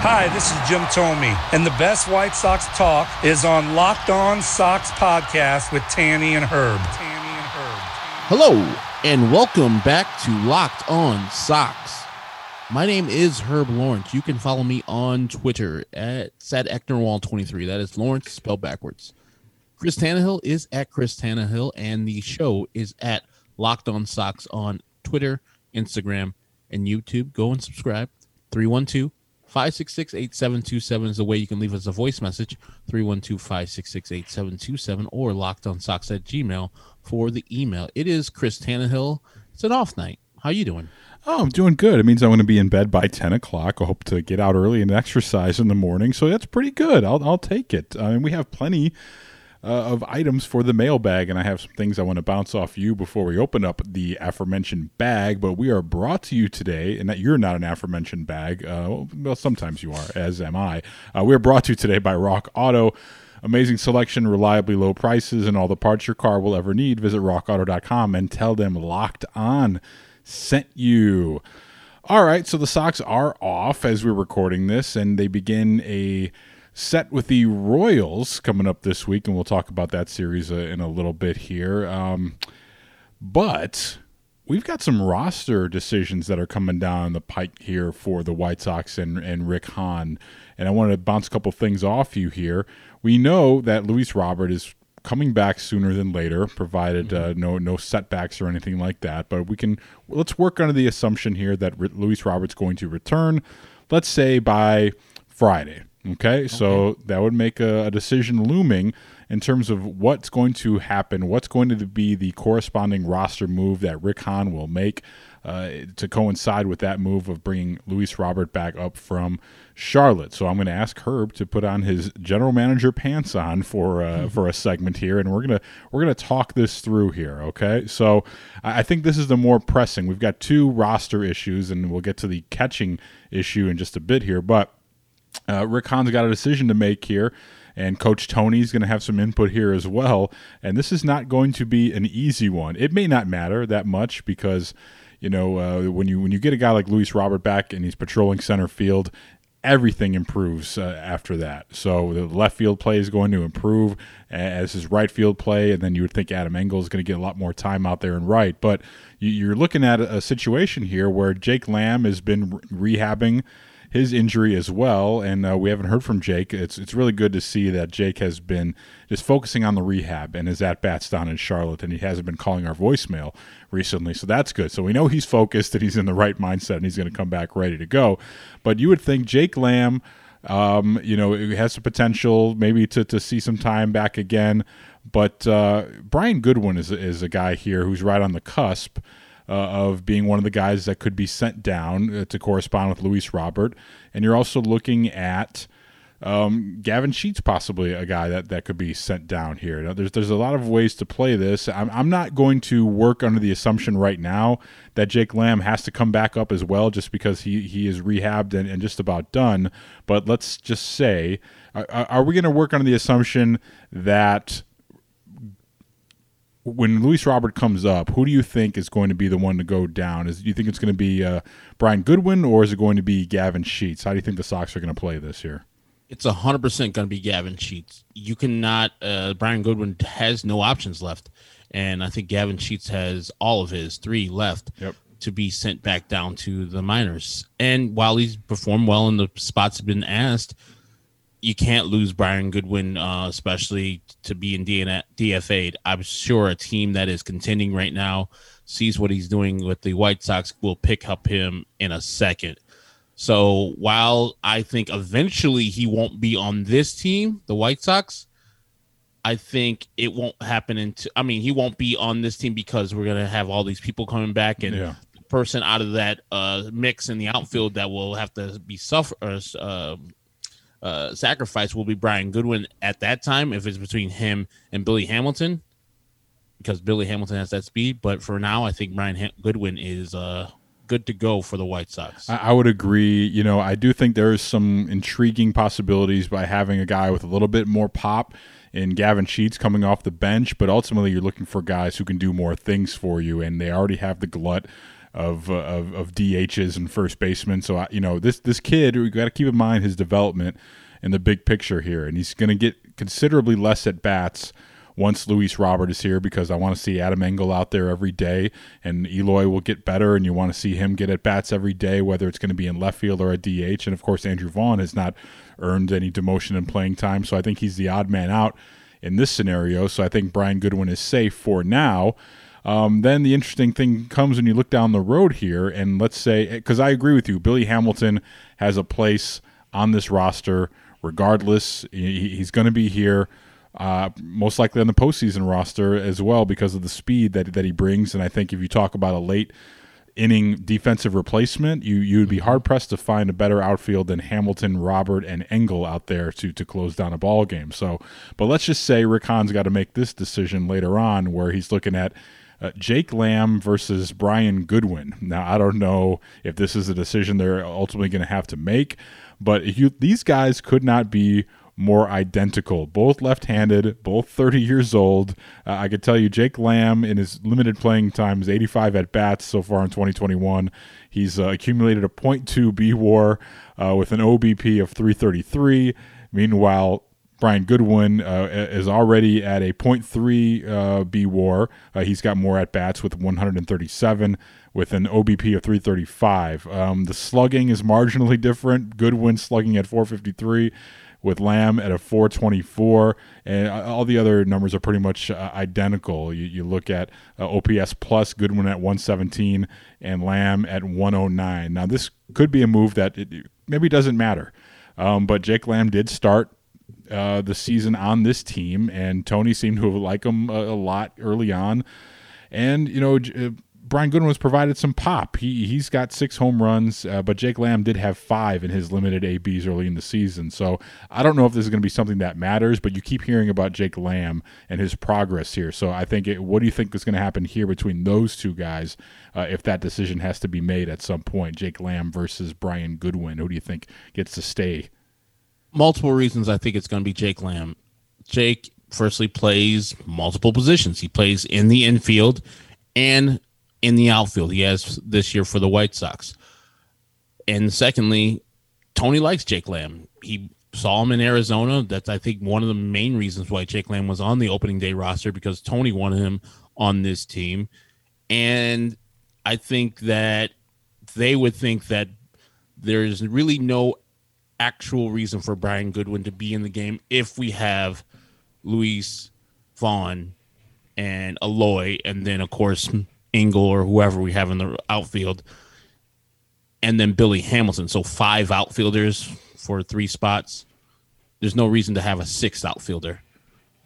Hi, this is Jim Thome, and the best White Sox talk is on Locked On Sox podcast with Tanny and Herb. Tanny and Herb. Hello, and welcome back to Locked On Sox. My name is Herb Lawrence. You can follow me on Twitter at SatEcknerWall23. That is Lawrence spelled backwards. Chris Tannehill is at Chris Tannehill, and the show is at Locked On Sox on Twitter, Instagram, and YouTube. Go and subscribe. 312 566 8727 is the way you can leave us a voice message. 312 566 8727 or locked on socks at gmail for the email. It is Chris Tannehill. It's an off night. How are you doing? Oh, I'm doing good. It means I'm going to be in bed by 10 o'clock. I hope to get out early and exercise in the morning. So that's pretty good. I'll, I'll take it. I mean, we have plenty uh, of items for the mailbag, and I have some things I want to bounce off you before we open up the aforementioned bag. But we are brought to you today, and that you're not an aforementioned bag. Uh, well, sometimes you are, as am I. Uh, we're brought to you today by Rock Auto. Amazing selection, reliably low prices, and all the parts your car will ever need. Visit rockauto.com and tell them locked on sent you. All right, so the Sox are off as we're recording this, and they begin a set with the Royals coming up this week, and we'll talk about that series uh, in a little bit here. Um, but we've got some roster decisions that are coming down the pike here for the White Sox and, and Rick Hahn. And I want to bounce a couple things off you here. We know that Luis Robert is coming back sooner than later, provided uh, no no setbacks or anything like that. But we can let's work under the assumption here that R- Luis Robert's going to return. Let's say by Friday. Okay, so that would make a, a decision looming in terms of what's going to happen, what's going to be the corresponding roster move that Rick Hahn will make uh, to coincide with that move of bringing Luis Robert back up from Charlotte. So I'm going to ask Herb to put on his general manager pants on for uh, for a segment here, and we're gonna we're gonna talk this through here. Okay, so I think this is the more pressing. We've got two roster issues, and we'll get to the catching issue in just a bit here, but. Uh, Rick Hahn's got a decision to make here, and Coach Tony's going to have some input here as well. And this is not going to be an easy one. It may not matter that much because, you know, uh, when you when you get a guy like Luis Robert back and he's patrolling center field, everything improves uh, after that. So the left field play is going to improve as his right field play, and then you would think Adam Engel is going to get a lot more time out there in right. But you, you're looking at a situation here where Jake Lamb has been re- rehabbing his injury as well, and uh, we haven't heard from Jake. It's it's really good to see that Jake has been just focusing on the rehab and his at bats down in Charlotte, and he hasn't been calling our voicemail recently, so that's good. So we know he's focused and he's in the right mindset, and he's going to come back ready to go. But you would think Jake Lamb, um, you know, has the potential maybe to to see some time back again. But uh, Brian Goodwin is is a guy here who's right on the cusp uh, of being one of the guys that could be sent down uh, to correspond with Luis Robert. And you're also looking at um, Gavin Sheets, possibly a guy that, that could be sent down here. Now, there's there's a lot of ways to play this. I'm, I'm not going to work under the assumption right now that Jake Lamb has to come back up as well, just because he, he is rehabbed and, and just about done. But let's just say, are, are we going to work under the assumption that when Luis Robert comes up, who do you think is going to be the one to go down? Is do you think it's going to be uh, Brian Goodwin or is it going to be Gavin Sheets? How do you think the Sox are going to play this year? It's hundred percent going to be Gavin Sheets. You cannot. Uh, Brian Goodwin has no options left, and I think Gavin Sheets has all of his three left Yep. to be sent back down to the minors. And while he's performed well in the spots have been asked, you can't lose Brian Goodwin, uh, especially to be in DNA, DFA'd. I'm sure a team that is contending right now sees what he's doing with the White Sox will pick up him in a second. So while I think eventually he won't be on this team, the White Sox, I think it won't happen into. I mean, he won't be on this team because we're gonna have all these people coming back and Yeah. the person out of that uh, mix in the outfield that will have to be suffer uh, uh, sacrifice will be Brian Goodwin at that time if it's between him and Billy Hamilton, because Billy Hamilton has that speed. But for now, I think Brian ha- Goodwin is uh, good to go for the White Sox. I, I would agree. You know, I do think there is some intriguing possibilities by having a guy with a little bit more pop in Gavin Sheets coming off the bench, but ultimately you're looking for guys who can do more things for you, and they already have the glut of uh, of, of DHs and first basemen. So I, you know, this this kid, we got to keep in mind his development in the big picture here, and he's going to get considerably less at bats once Luis Robert is here because I want to see Adam Engel out there every day, and Eloy will get better, and you want to see him get at bats every day, whether it's going to be in left field or a DH. And of course, Andrew Vaughn has not earned any demotion in playing time, so I think he's the odd man out in this scenario. So I think Brian Goodwin is safe for now. Um, then the interesting thing comes when you look down the road here, and let's say, because I agree with you, Billy Hamilton has a place on this roster regardless. He, he's going to be here. Uh, most likely on the postseason roster as well because of the speed that, that he brings. And I think if you talk about a late inning defensive replacement, you you would be hard pressed to find a better outfield than Hamilton, Robert, and Engel out there to to close down a ball game. So, but let's just say Rick Hahn's got to make this decision later on, where he's looking at. Uh, Jake Lamb versus Brian Goodwin. Now, I don't know if this is a decision they're ultimately going to have to make, but you, these guys could not be more identical. Both left handed, both 30 years old. Uh, I could tell you, Jake Lamb, in his limited playing time, is 85 at bats so far in 2021. He's uh, accumulated a .2 B war uh, with an OBP of 333. Meanwhile, Brian Goodwin uh, is already at a .3 uh, B WAR. Uh, he's got more at bats with 137 with an OBP of 335. Um, the slugging is marginally different. Goodwin slugging at 453 with Lamb at a 424, and all the other numbers are pretty much uh, identical. You, you, look at uh, OPS plus Goodwin at 117 and Lamb at 109. Now, this could be a move that it maybe doesn't matter, um, but Jake Lamb did start uh, the season on this team, and Tony seemed to have like him a, a lot early on. And, you know, uh, Brian Goodwin was provided some pop. He he's got six home runs, uh, but Jake Lamb did have five in his limited ABs early in the season. So I don't know if this is going to be something that matters, but you keep hearing about Jake Lamb and his progress here. So I think it, what do you think is going to happen here between those two guys uh, if that decision has to be made at some point? Jake Lamb versus Brian Goodwin. Who do you think gets to stay? Multiple reasons. I think it's going to be Jake Lamb. Jake firstly plays multiple positions. He plays in the infield and in the outfield. He has this year for the White Sox. And secondly, Tony likes Jake Lamb. He saw him in Arizona. That's I think one of the main reasons why Jake Lamb was on the opening day roster because Tony wanted him on this team. And I think that they would think that there's really no actual reason for Brian Goodwin to be in the game if we have Luis Vaughn and Eloy, and then of course Engel or whoever we have in the outfield, and then Billy Hamilton. So five outfielders for three spots. There's no reason to have a sixth outfielder.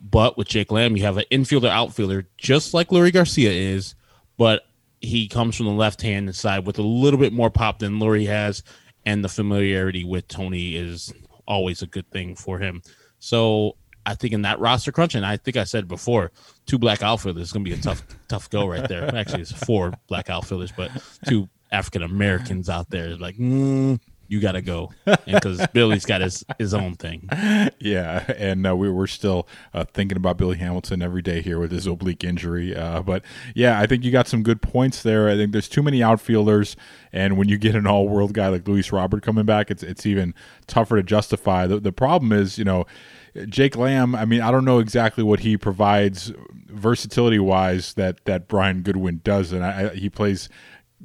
But with Jake Lamb, you have an infielder outfielder, just like Leury Garcia is, but he comes from the left hand side with a little bit more pop than Leury has, and the familiarity with Tony is always a good thing for him. So I think in that roster crunch, and I think I said before, two black outfielders is going to be a tough, tough go right there. Actually, it's four black outfielders, but two African Americans out there like, mm, you got to go, because Billy's got his his own thing. Yeah, and uh, we we're still uh, thinking about Billy Hamilton every day here with his oblique injury. Uh, but yeah, I think you got some good points there. I think there's too many outfielders, and when you get an all world guy like Luis Robert coming back, it's it's even tougher to justify. The the problem is, you know Jake Lamb, I mean, I don't know exactly what he provides versatility wise that that Brian Goodwin does, and I, he plays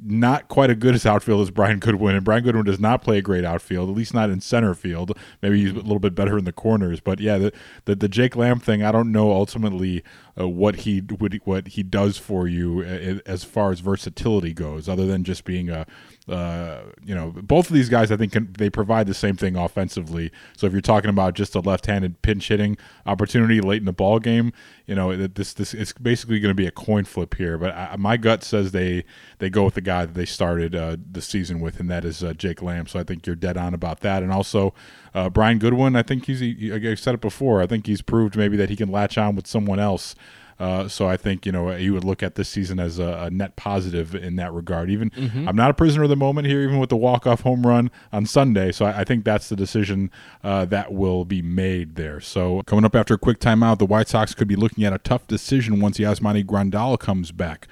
not quite as good as outfield as Brian Goodwin, and Brian Goodwin does not play a great outfield, at least not in center field. Maybe he's a little bit better in the corners, but yeah, the the, the Jake Lamb thing, I don't know ultimately uh, what he he- what he does for you uh, as far as versatility goes, other than just being a uh, you know, both of these guys, I think, can, they provide the same thing offensively. So if you're talking about just a left-handed pinch hitting opportunity late in the ball game, you know, this this it's basically going to be a coin flip here. But I, my gut says they they go with the guy that they started uh, the season with, and that is uh, Jake Lamb. So I think you're dead on about that. And also uh, Brian Goodwin, I think he's he, I said it before. I think he's proved maybe that he can latch on with someone else. Uh, so I think you know you would look at this season as a, a net positive in that regard. Even I'm not a prisoner of the moment here, even with the walk off home run on Sunday. So I, I think that's the decision uh, that will be made there. So coming up after a quick timeout, the White Sox could be looking at a tough decision once Yasmani Grandal comes back.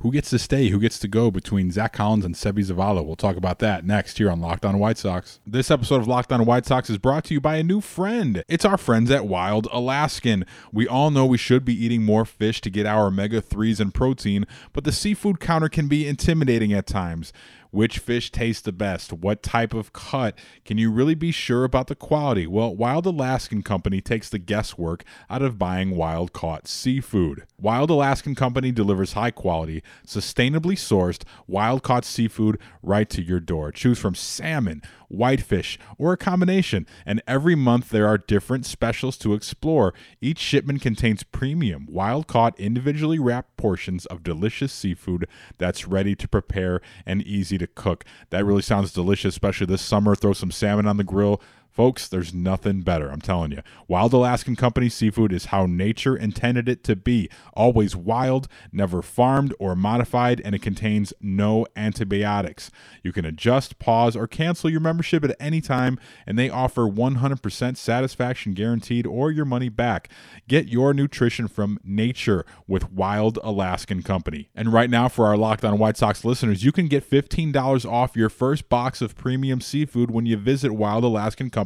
Who gets to stay? Who gets to go between Zach Collins and Seby Zavala? We'll talk about that next here on Locked On White Sox. This episode of Locked On White Sox is brought to you by a new friend. It's our friends at Wild Alaskan. We all know we should be eating more fish to get our omega 3s and protein, but the seafood counter can be intimidating at times. Which fish tastes the best? What type of cut? Can you really be sure about the quality? Well, Wild Alaskan Company takes the guesswork out of buying wild caught seafood. Wild Alaskan Company delivers high quality, sustainably sourced, wild caught seafood right to your door. Choose from salmon, whitefish, or a combination. And every month there are different specials to explore. Each shipment contains premium, wild caught, individually wrapped portions of delicious seafood that's ready to prepare and easy to cook. That really sounds delicious, especially this summer. Throw some salmon on the grill. Folks, there's nothing better, I'm telling you. Wild Alaskan Company seafood is how nature intended it to be. Always wild, never farmed or modified, and it contains no antibiotics. You can adjust, pause, or cancel your membership at any time, and they offer 100% satisfaction guaranteed or your money back. Get your nutrition from nature with Wild Alaskan Company. And right now, for our Locked On White Sox listeners, you can get $15 off your first box of premium seafood when you visit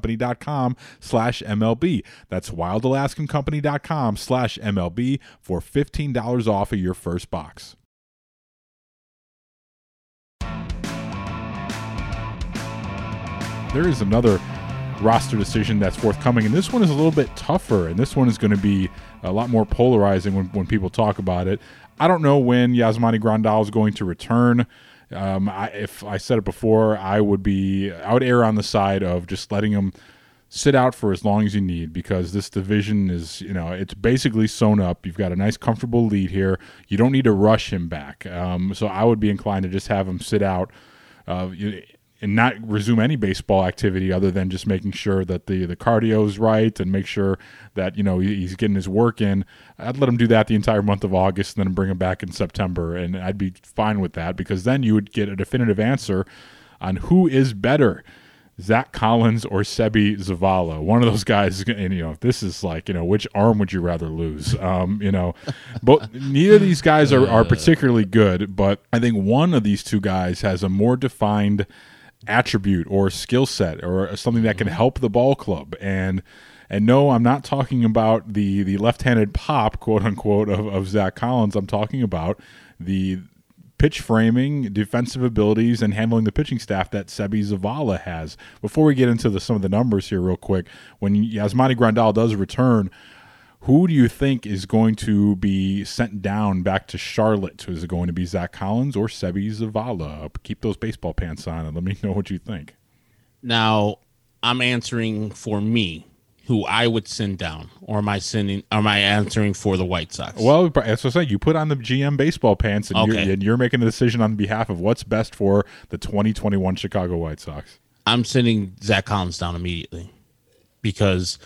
wildalaskancompany.com slash MLB. That's wildalaskancompany.com slash MLB for $15 off of your first box. There is another roster decision that's forthcoming, and this one is a little bit tougher, and this one is going to be a lot more polarizing when, when people talk about it. I don't know when Yasmani Grandal is going to return. Um, I, if I said it before, I would be I would err on the side of just letting him sit out for as long as you need because this division is you know it's basically sewn up. You've got a nice comfortable lead here. You don't need to rush him back. Um, so I would be inclined to just have him sit out. Uh, you, and not resume any baseball activity other than just making sure that the the cardio is right and make sure that you know he's getting his work in. I'd let him do that the entire month of August and then bring him back in September, and I'd be fine with that because then you would get a definitive answer on who is better. Zach Collins or Seby Zavala, one of those guys, and you know, this is like, you know, which arm would you rather lose? Um, you know, but neither of these guys are, are particularly good, but I think one of these two guys has a more defined attribute or skill set or something that can mm-hmm. help the ball club. And and no i'm not talking about the the left-handed pop quote unquote of, of zach collins. I'm talking about the pitch framing defensive abilities and handling the pitching staff that seby zavala has. Before we get into the, some of the numbers here real quick when yasmani grandal does return who do you think is going to be sent down back to Charlotte? Is it going to be Zach Collins or Seby Zavala? Keep those baseball pants on and let me know what you think. Now, I'm answering for me, who I would send down, or am I sending? Am I answering for the White Sox? Well, that's what I say. You put on the GM baseball pants and, Okay. you're, and you're making the decision on behalf of what's best for the 2021 Chicago White Sox. I'm sending Zach Collins down immediately because,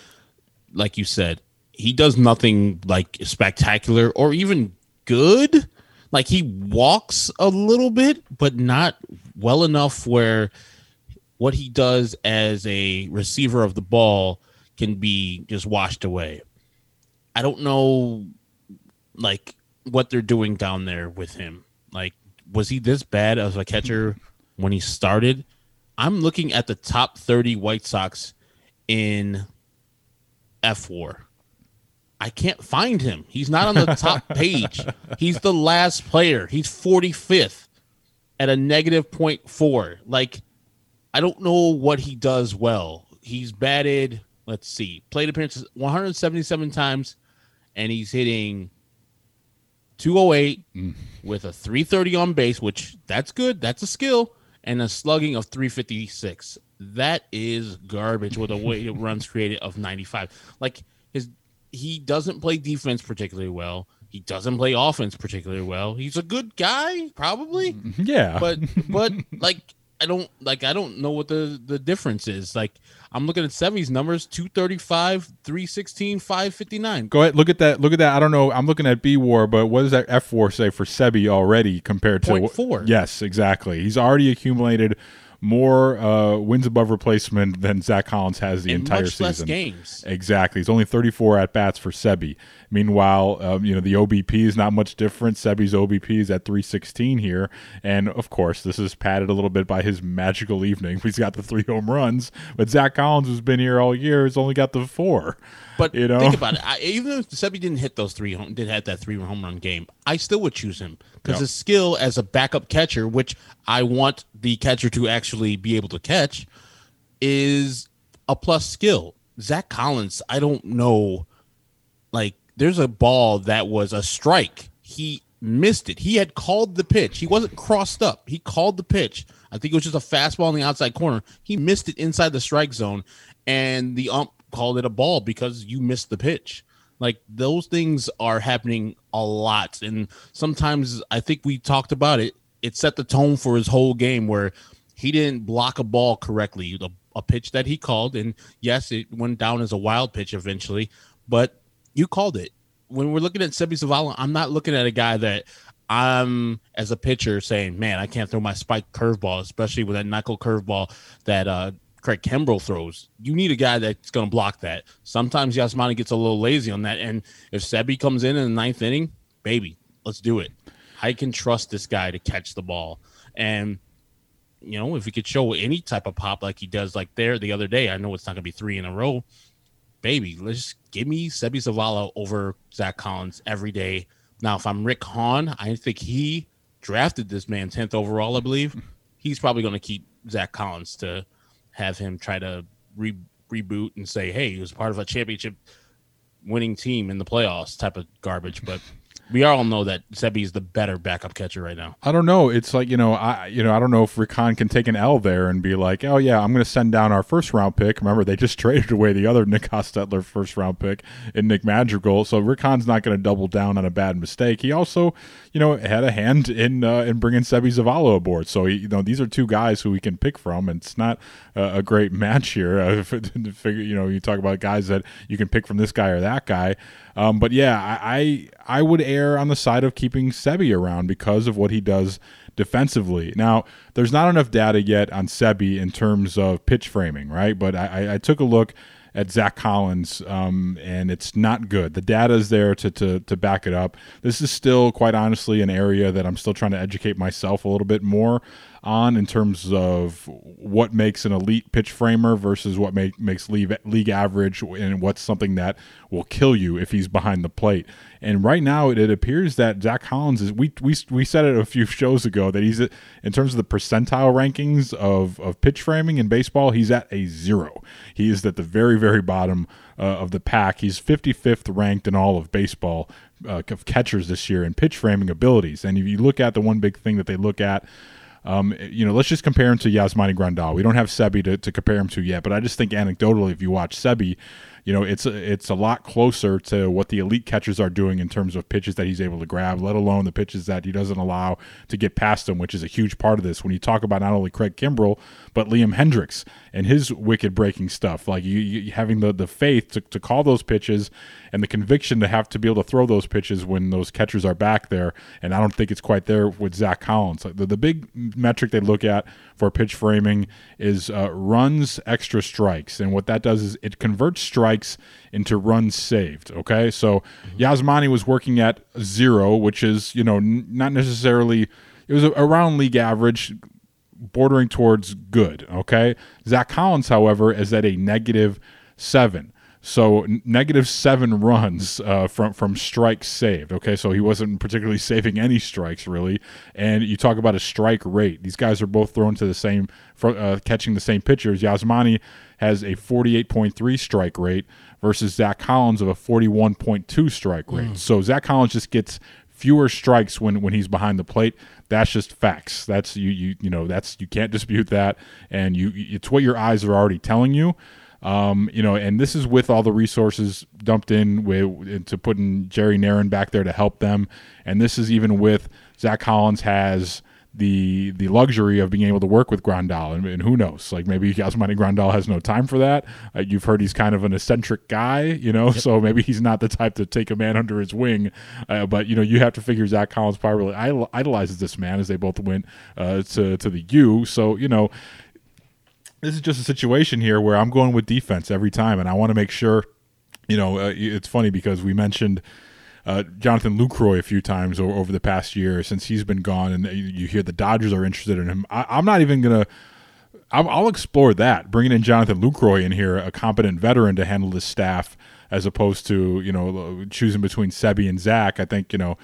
like you said, he does nothing like spectacular or even good. Like he walks a little bit, but not well enough where what he does as a receiver of the ball can be just washed away. I don't know, like what they're doing down there with him. Like, was he this bad as a catcher when he started? I'm looking at the top 30 White Sox in F4. I can't find him. He's not on the top page. He's the last player. He's 45th at a negative point four. Like, I don't know what he does well. He's batted, let's see, plate appearances 177 times, and he's hitting 208 Mm. with a 330 on base, which that's good. That's a skill. And a slugging of 356. That is garbage with a weighted runs created of 95. Like his he doesn't play defense particularly well. He doesn't play offense particularly well. He's a good guy, probably mm-hmm. Yeah. but but like I don't like I don't know what the the difference is. Like I'm looking at Sevy's numbers 235, 316, 559. Go ahead. Look at that. Look at that. I don't know. I'm looking at B War, but what does that F War say for Seby already compared to Point four. Yes, exactly. He's already accumulated more uh, wins above replacement than Zach Collins has the In entire much season. less games. Exactly. He's only 34 at bats for Seby. Meanwhile, um, you know the OBP is not much different. Seby's OBP is at 316 here, and of course, this is padded a little bit by his magical evening. He's got the three home runs, but Zach Collins, who's been here all year, has only got the four. But You know? think about it. I, even if Sevy didn't hit those three home, did have that three home run game, I still would choose him because Yep. his skill as a backup catcher, which I want the catcher to actually be able to catch, is a plus skill. Zach Collins, I don't know. Like, there's a ball that was a strike. He missed it. He had called the pitch. He wasn't crossed up. He called the pitch. I think it was just a fastball in the outside corner. He missed it inside the strike zone, and the ump called it a ball because you missed the pitch. Like those things are happening a lot, and sometimes I think we talked about it. It set the tone for his whole game where he didn't block a ball correctly, a, a pitch that he called, and yes, it went down as a wild pitch eventually, but you called it. When we're looking at Seby Zavala, I'm not looking at a guy that I'm as a pitcher saying, "Man, I can't throw my spike curveball, especially with that knuckle curveball that uh, Craig Kimbrel throws." You need a guy that's going to block that. Sometimes Yasmani gets a little lazy on that, and if Seby comes in in the ninth inning, baby, let's do it. I can trust this guy to catch the ball, and you know, if he could show any type of pop like he does, like there the other day, I know it's not going to be three in a row. Baby, let's give me Seby Zavala over Zach Collins every day. Now, if I'm Rick Hahn, I think he drafted this man 10th overall, I believe. He's probably going to keep Zach Collins to have him try to re- reboot and say, hey, he was part of a championship winning team in the playoffs type of garbage. But we all know that Seby is the better backup catcher right now. I don't know. It's like you know, I you know, I don't know if Rick Hahn can take an L there and be like, oh yeah, I'm going to send down our first round pick. Remember, they just traded away the other Nick Hostetler first round pick in Nick Madrigal, so Rick Hahn's not going to double down on a bad mistake. He also, you know, had a hand in uh, in bringing Seby Zavala aboard. So you know, these are two guys who we can pick from, and it's not uh, a great match here. Uh, figure, you know, you talk about guys that you can pick from this guy or that guy. Um, but yeah, I, I I would err on the side of keeping Seby around because of what he does defensively. Now, there's not enough data yet on Seby in terms of pitch framing, right? But I, I- took a look at Zach Collins, um, and it's not good. The data is there to, to to back it up. This is still, quite honestly, an area that I'm still trying to educate myself a little bit more on in terms of what makes an elite pitch framer versus what make, makes league, league average and what's something that will kill you if he's behind the plate. And right now, it, it appears that Zach Collins is. We, we we said it a few shows ago that he's in terms of the percentile rankings of of pitch framing in baseball, he's at a zero. He is at the very very bottom uh, of the pack. He's 55th ranked in all of baseball uh, of catchers this year in pitch framing abilities. And if you look at the one big thing that they look at. Um, you know, let's just compare him to Yasmani Grandal. We don't have Seby to, to compare him to yet, but I just think anecdotally, if you watch Seby, you know, it's a, it's a lot closer to what the elite catchers are doing in terms of pitches that he's able to grab, let alone the pitches that he doesn't allow to get past him, which is a huge part of this. When you talk about not only Craig Kimbrel, but Liam Hendriks and his wicked breaking stuff, like you, you having the, the faith to, to call those pitches and the conviction to have to be able to throw those pitches when those catchers are back there. And I don't think it's quite there with Zach Collins. Like the, the big metric they look at for pitch framing is uh, runs extra strikes. And what that does is it converts strikes into runs saved. Okay. So mm-hmm. Yasmani was working at zero, which is, you know, n- not necessarily, it was around league average, bordering towards good. Okay. Zach Collins, however, is at a negative seven. So negative seven runs uh, from from strikes saved. Okay, so he wasn't particularly saving any strikes really. And you talk about a strike rate; these guys are both thrown to the same, uh, catching the same pitchers. Yasmani has a forty-eight point three strike rate versus Zach Collins of a forty-one point two strike rate. So Zach Collins just gets fewer strikes when when he's behind the plate. That's just facts. That's you you you know that's you can't dispute that, and you it's what your eyes are already telling you. Um, you know, and this is with all the resources dumped in with into putting Jerry Narron back there to help them, and this is even with Zach Collins has the the luxury of being able to work with Grandal, and, and who knows, like maybe Yasmani Grandal has no time for that. Uh, you've heard he's kind of an eccentric guy, you know, yep. so maybe he's not the type to take a man under his wing. Uh, but you know, you have to figure Zach Collins probably idolizes this man as they both went uh, to to the U. So you know, this is just a situation here where I'm going with defense every time, and I want to make sure. You know, uh, it's funny because we mentioned uh, Jonathan Lucroy a few times over, over, the past year since he's been gone, and you hear the Dodgers are interested in him. I, am not even gonna. I'll, I'll, explore that, bringing in Jonathan Lucroy in here, a competent veteran to handle this staff, as opposed to you know choosing between Seby and Zach. I think you know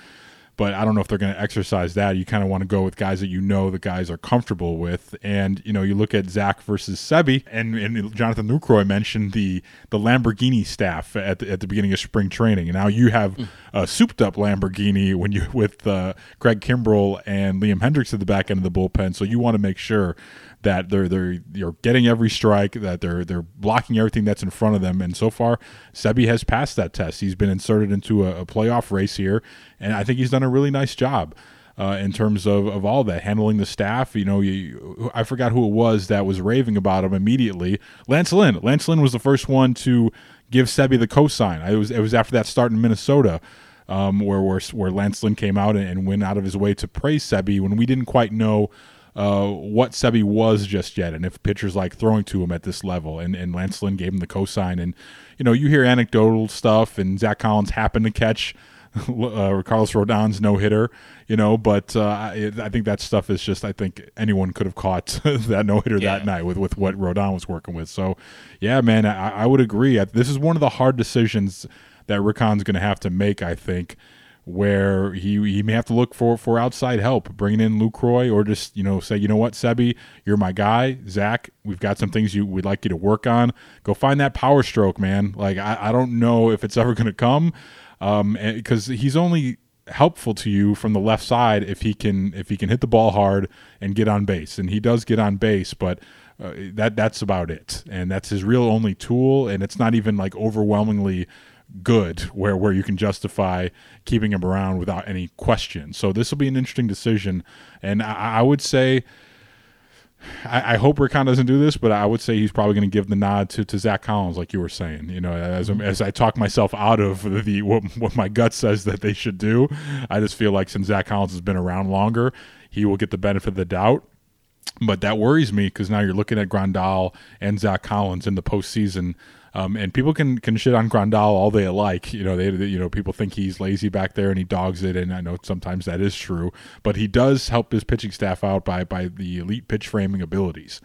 but I don't know if they're going to exercise that. You kind of want to go with guys that you know the guys are comfortable with, and you know you look at Zach versus Seby, and, and Jonathan Lucroy mentioned the the Lamborghini staff at the, at the beginning of spring training, and now you have hmm. a souped up Lamborghini when you with uh, Craig Kimbrel and Liam Hendriks at the back end of the bullpen. So you want to make sure that they're they're you're getting every strike, that they're they're blocking everything that's in front of them. And so far, Seby has passed that test. He's been inserted into a, a playoff race here, and I think he's done a really nice job. Uh, in terms of, of all that, handling the staff. You know, you, I forgot who it was that was raving about him immediately. Lance Lynn. Lance Lynn was the first one to give Seby the cosign. It was it was after that start in Minnesota. Um, where, where where Lance Lynn came out and, and, went out of his way to praise Seby when we didn't quite know uh, what Seby was just yet, and if pitchers like throwing to him at this level. And, and Lance Lynn gave him the cosign. And, you know, you hear anecdotal stuff, and Zach Collins happened to catch uh, Carlos Rodon's no hitter, you know, but uh, I, I, think that stuff is just, I think anyone could have caught that no hitter yeah. that night with, with what Rodon was working with. So, yeah, man, I, I would agree. This is one of the hard decisions that Rick Hahn's going to have to make, I think where he he may have to look for for outside help, bringing in Lucroy, or just you know say, you know what, Seby, you're my guy. Zach, we've got some things you we'd like you to work on. Go find that power stroke, man. Like I, I don't know if it's ever going to come, um, because he's only helpful to you from the left side if he can if he can hit the ball hard and get on base, and he does get on base, but. Uh, that that's about it, and that's his real only tool, and it's not even like overwhelmingly good where where you can justify keeping him around without any question. So this will be an interesting decision, and I, I would say. I, hope Rick Hahn doesn't do this, but I would say he's probably going to give the nod to, to Zach Collins, like you were saying. You know, as as I talk myself out of the what, what my gut says that they should do, I just feel like since Zach Collins has been around longer, he will get the benefit of the doubt. But that worries me because now you're looking at Grandal and Zach Collins in the postseason um, and people can can shit on Grandal all they like. You know, they, they, you know people think he's lazy back there and he dogs it, and I know sometimes that is true. But he does help his pitching staff out by by the elite pitch framing abilities.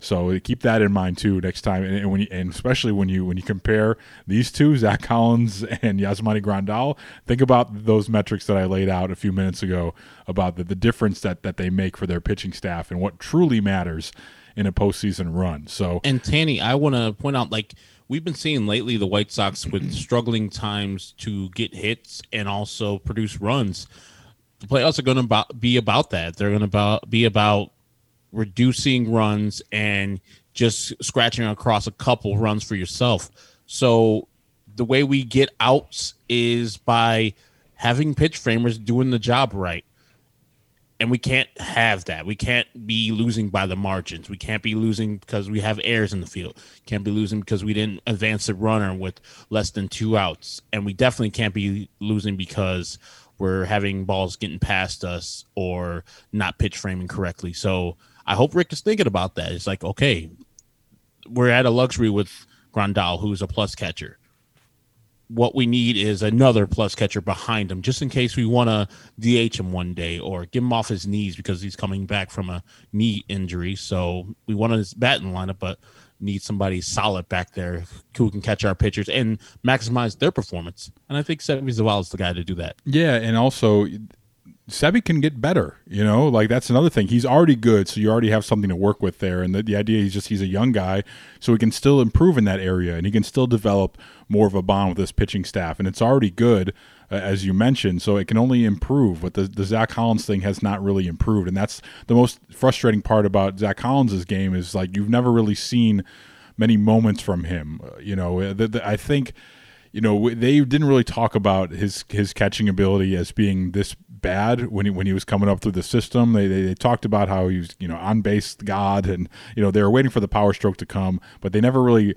So keep that in mind too next time, and, when you, and especially when you when you compare these two, Zach Collins and Yasmani Grandal, think about those metrics that I laid out a few minutes ago about the, the difference that that they make for their pitching staff and what truly matters in a postseason run. So and Tanny, I want to point out like we've been seeing lately the White Sox with struggling times to get hits and also produce runs. The playoffs are going to be about that. They're going to be about reducing runs and just scratching across a couple runs for yourself. So the way we get outs is by having pitch framers doing the job right and we can't have that. We can't be losing by the margins. We can't be losing because we have errors in the field. Can't be losing because we didn't advance the runner with less than two outs, and we definitely can't be losing because we're having balls getting past us or not pitch framing correctly. So I hope Rick is thinking about that. It's like okay, we're at a luxury with Grandal, who's a plus catcher what we need is another plus catcher behind him, just in case we want to DH him one day or get him off his knees because he's coming back from a knee injury. So we want his batting lineup, but need somebody solid back there who can catch our pitchers and maximize their performance. And I think Seby Zavala is the guy to do that. Yeah, and also Seby can get better, you know, like that's another thing. He's already good, so you already have something to work with there. And the, the idea is just he's a young guy, so he can still improve in that area and he can still develop more of a bond with his pitching staff. And it's already good uh, as you mentioned. So it can only improve. But the, the Zach Collins thing has not really improved, and that's the most frustrating part about Zach Collins's game is like you've never really seen many moments from him. Uh, you know, uh, the, the, I think you know they didn't really talk about his his catching ability as being this bad when he when he was coming up through the system. They, they, they talked about how he was you know on base god and you know they were waiting for the power stroke to come, but they never really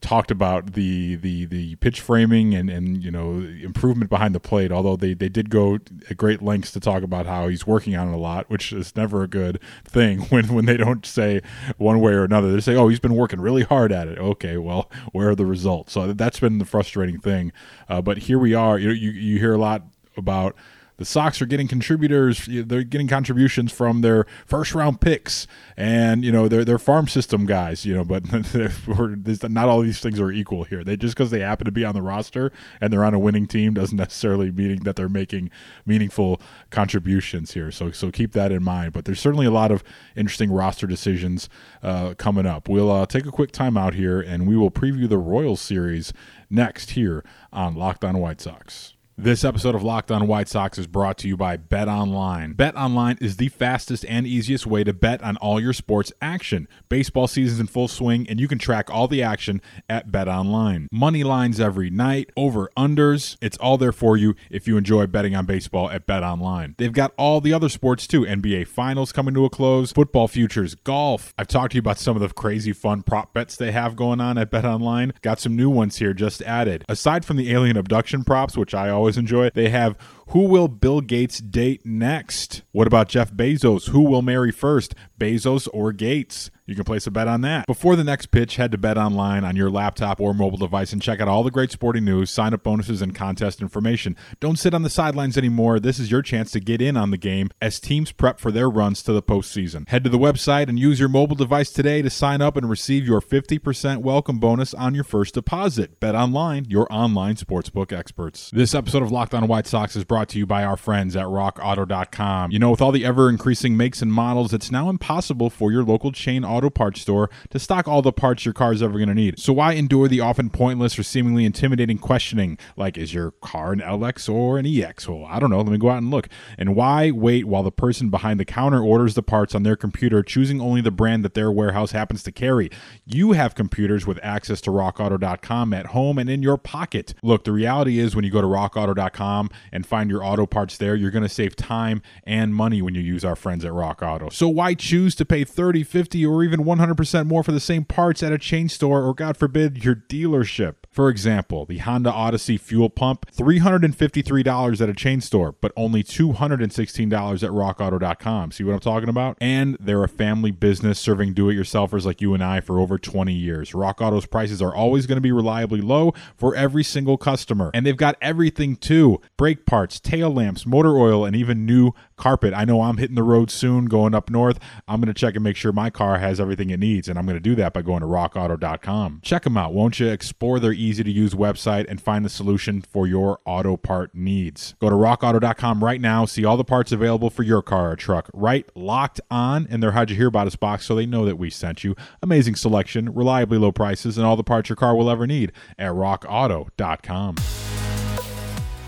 talked about the the the pitch framing and and you know improvement behind the plate although they they did go at great lengths to talk about how he's working on it a lot which is never a good thing when when they don't say one way or another. They say oh he's been working really hard at it. Okay well where are the results? So that's been the frustrating thing. Uh, but here we are you, you you hear a lot about the Sox are getting contributors. They're getting contributions from their first round picks and you know they're, they're farm system guys. You know, but not all these things are equal here. They just because they happen to be on the roster and they're on a winning team doesn't necessarily mean that they're making meaningful contributions here. So so keep that in mind. But there's certainly a lot of interesting roster decisions uh, coming up. We'll uh, take a quick time out here and we will preview the Royals series next here on Locked On White Sox. This episode of Locked On White Sox is brought to you by Bet Online. Bet Online is the fastest and easiest way to bet on all your sports action. Baseball season's in full swing, and you can track all the action at Bet Online. Money lines every night, over unders. It's all there for you if you enjoy betting on baseball at Bet Online. They've got all the other sports too NBA Finals coming to a close, football futures, golf. I've talked to you about some of the crazy fun prop bets they have going on at Bet Online. Got some new ones here just added. Aside from the alien abduction props, which I always always enjoy. They have who will Bill Gates date next? What about Jeff Bezos? Who will marry first, Bezos or Gates? You can place a bet on that. Before the next pitch, head to Bet Online on your laptop or mobile device and check out all the great sporting news, sign up bonuses, and contest information. Don't sit on the sidelines anymore. This is your chance to get in on the game as teams prep for their runs to the postseason. Head to the website and use your mobile device today to sign up and receive your 50% welcome bonus on your first deposit. Bet Online, your online sportsbook experts. This episode of Locked On White Sox is brought to you by our friends at rockauto.com. You know, with all the ever increasing makes and models, it's now impossible for your local chain auto auto parts store to stock all the parts your car is ever going to need. So why endure the often pointless or seemingly intimidating questioning like, is your car an LX or an EX? Well, I don't know. Let me go out and look. And why wait while the person behind the counter orders the parts on their computer, choosing only the brand that their warehouse happens to carry? You have computers with access to rockauto.com at home and in your pocket. Look, the reality is when you go to rockauto.com and find your auto parts there, you're going to save time and money when you use our friends at Rock Auto. So why choose to pay 30, 50, or even even 100% more for the same parts at a chain store or, God forbid, your dealership. For example, the Honda Odyssey fuel pump, $353 at a chain store, but only $216 at rockauto.com. See what I'm talking about? And they're a family business serving do it yourselfers like you and I for over 20 years. Rock Auto's prices are always going to be reliably low for every single customer. And they've got everything too brake parts, tail lamps, motor oil, and even new carpet. I know I'm hitting the road soon going up north. I'm going to check and make sure my car has everything it needs. And I'm going to do that by going to rockauto.com. Check them out, won't you? Explore their easy to use website and find the solution for your auto part needs. Go to rockauto.com right now, see all the parts available for your car or truck, right locked on in their How'd You Hear About Us box so they know that we sent you. Amazing selection, reliably low prices, and all the parts your car will ever need at rockauto.com.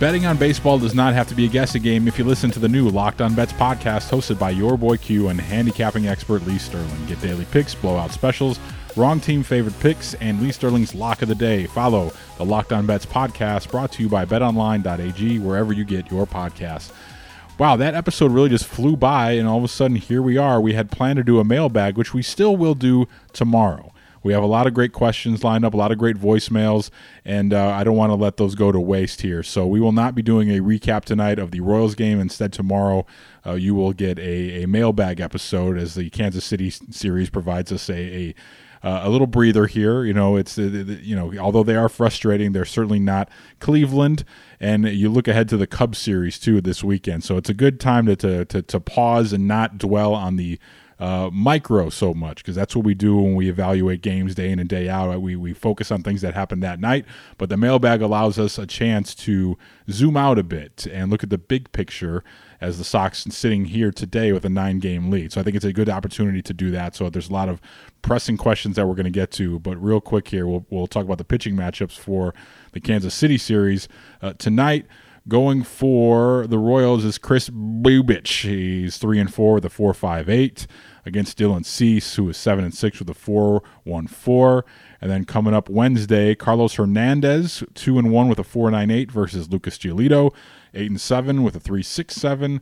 Betting on baseball does not have to be a guessing game if you listen to the new Locked On Bets podcast hosted by your boy Q and handicapping expert Lee Sterling. Get daily picks, blowout specials, wrong team favorite picks, and Lee Sterling's lock of the day. Follow the Locked On Bets podcast brought to you by betonline.ag wherever you get your podcasts. Wow, that episode really just flew by, and all of a sudden, here we are. We had planned to do a mailbag, which we still will do tomorrow. We have a lot of great questions lined up, a lot of great voicemails, and uh, I don't want to let those go to waste here. So we will not be doing a recap tonight of the Royals game. Instead, tomorrow uh, you will get a, a mailbag episode as the Kansas City series provides us a, a uh, a little breather here. You know, it's uh, you know, although they are frustrating, they're certainly not Cleveland. And you look ahead to the Cubs series too this weekend, so it's a good time to to to, to pause and not dwell on the uh, micro so much because that's what we do when we evaluate games day in and day out. We, we focus on things that happen that night, but the mailbag allows us a chance to zoom out a bit and look at the big picture as the Sox sitting here today with a nine game lead. So I think it's a good opportunity to do that. So there's a lot of pressing questions that we're going to get to, but real quick here, we'll, we'll talk about the pitching matchups for the Kansas City series. Uh, tonight, Going for the Royals is Kris Bubic. He's three and four with a four five eight against Dylan Cease, who is seven and six with a four one four. And then coming up Wednesday, Carlos Hernandez, two and one with a four nine eight versus Lucas Giolito, eight and seven with a three six seven.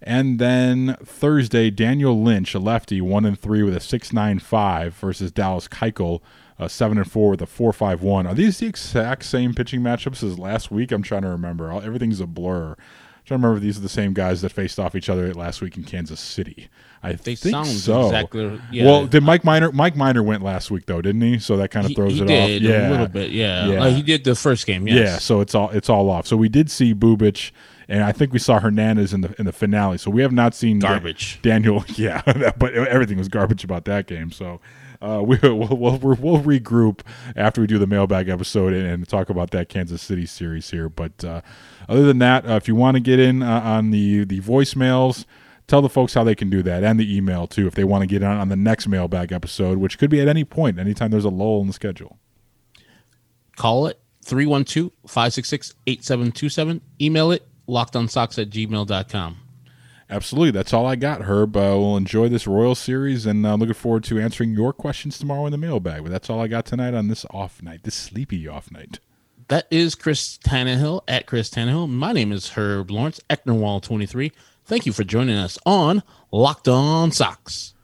And then Thursday, Daniel Lynch, a lefty, one and three with a six nine five versus Dallas Keuchel, uh, seven and four with a four five one. Are these the exact same pitching matchups as last week? I'm trying to remember. All, everything's a blur. I'm trying to remember if these are the same guys that faced off each other last week in Kansas City. I They think so. exactly- yeah. Well, did Mike Minor? Mike Minor went last week though, didn't he? So that kind of throws he it did off. Yeah, a little bit, yeah. Yeah. Uh, he did the first game, yes. yeah, so it's all it's all off. So we did see Bubic, and I think we saw Hernandez in the in the finale. So we have not seen Da- Garbage. Daniel, yeah, but everything was garbage about that game. So uh, we, we'll, we'll we'll regroup after we do the mailbag episode and, and talk about that Kansas City series here. But uh, other than that, uh, if you want to get in uh, on the the voicemails. Tell the folks how they can do that and the email too if they want to get on on the next mailbag episode, which could be at any point, anytime there's a lull in the schedule. Call it 312 566 8727. Email it lockedonsox at gmail.com. Absolutely. That's all I got, Herb. Uh, we'll enjoy this Royal series and I'm uh, looking forward to answering your questions tomorrow in the mailbag. But that's all I got tonight on this off night, this sleepy off night. That is Chris Tannehill at Chris Tannehill. My name is Herb Lawrence, Ecknerwall23. Thank you for joining us on Locked On Sox.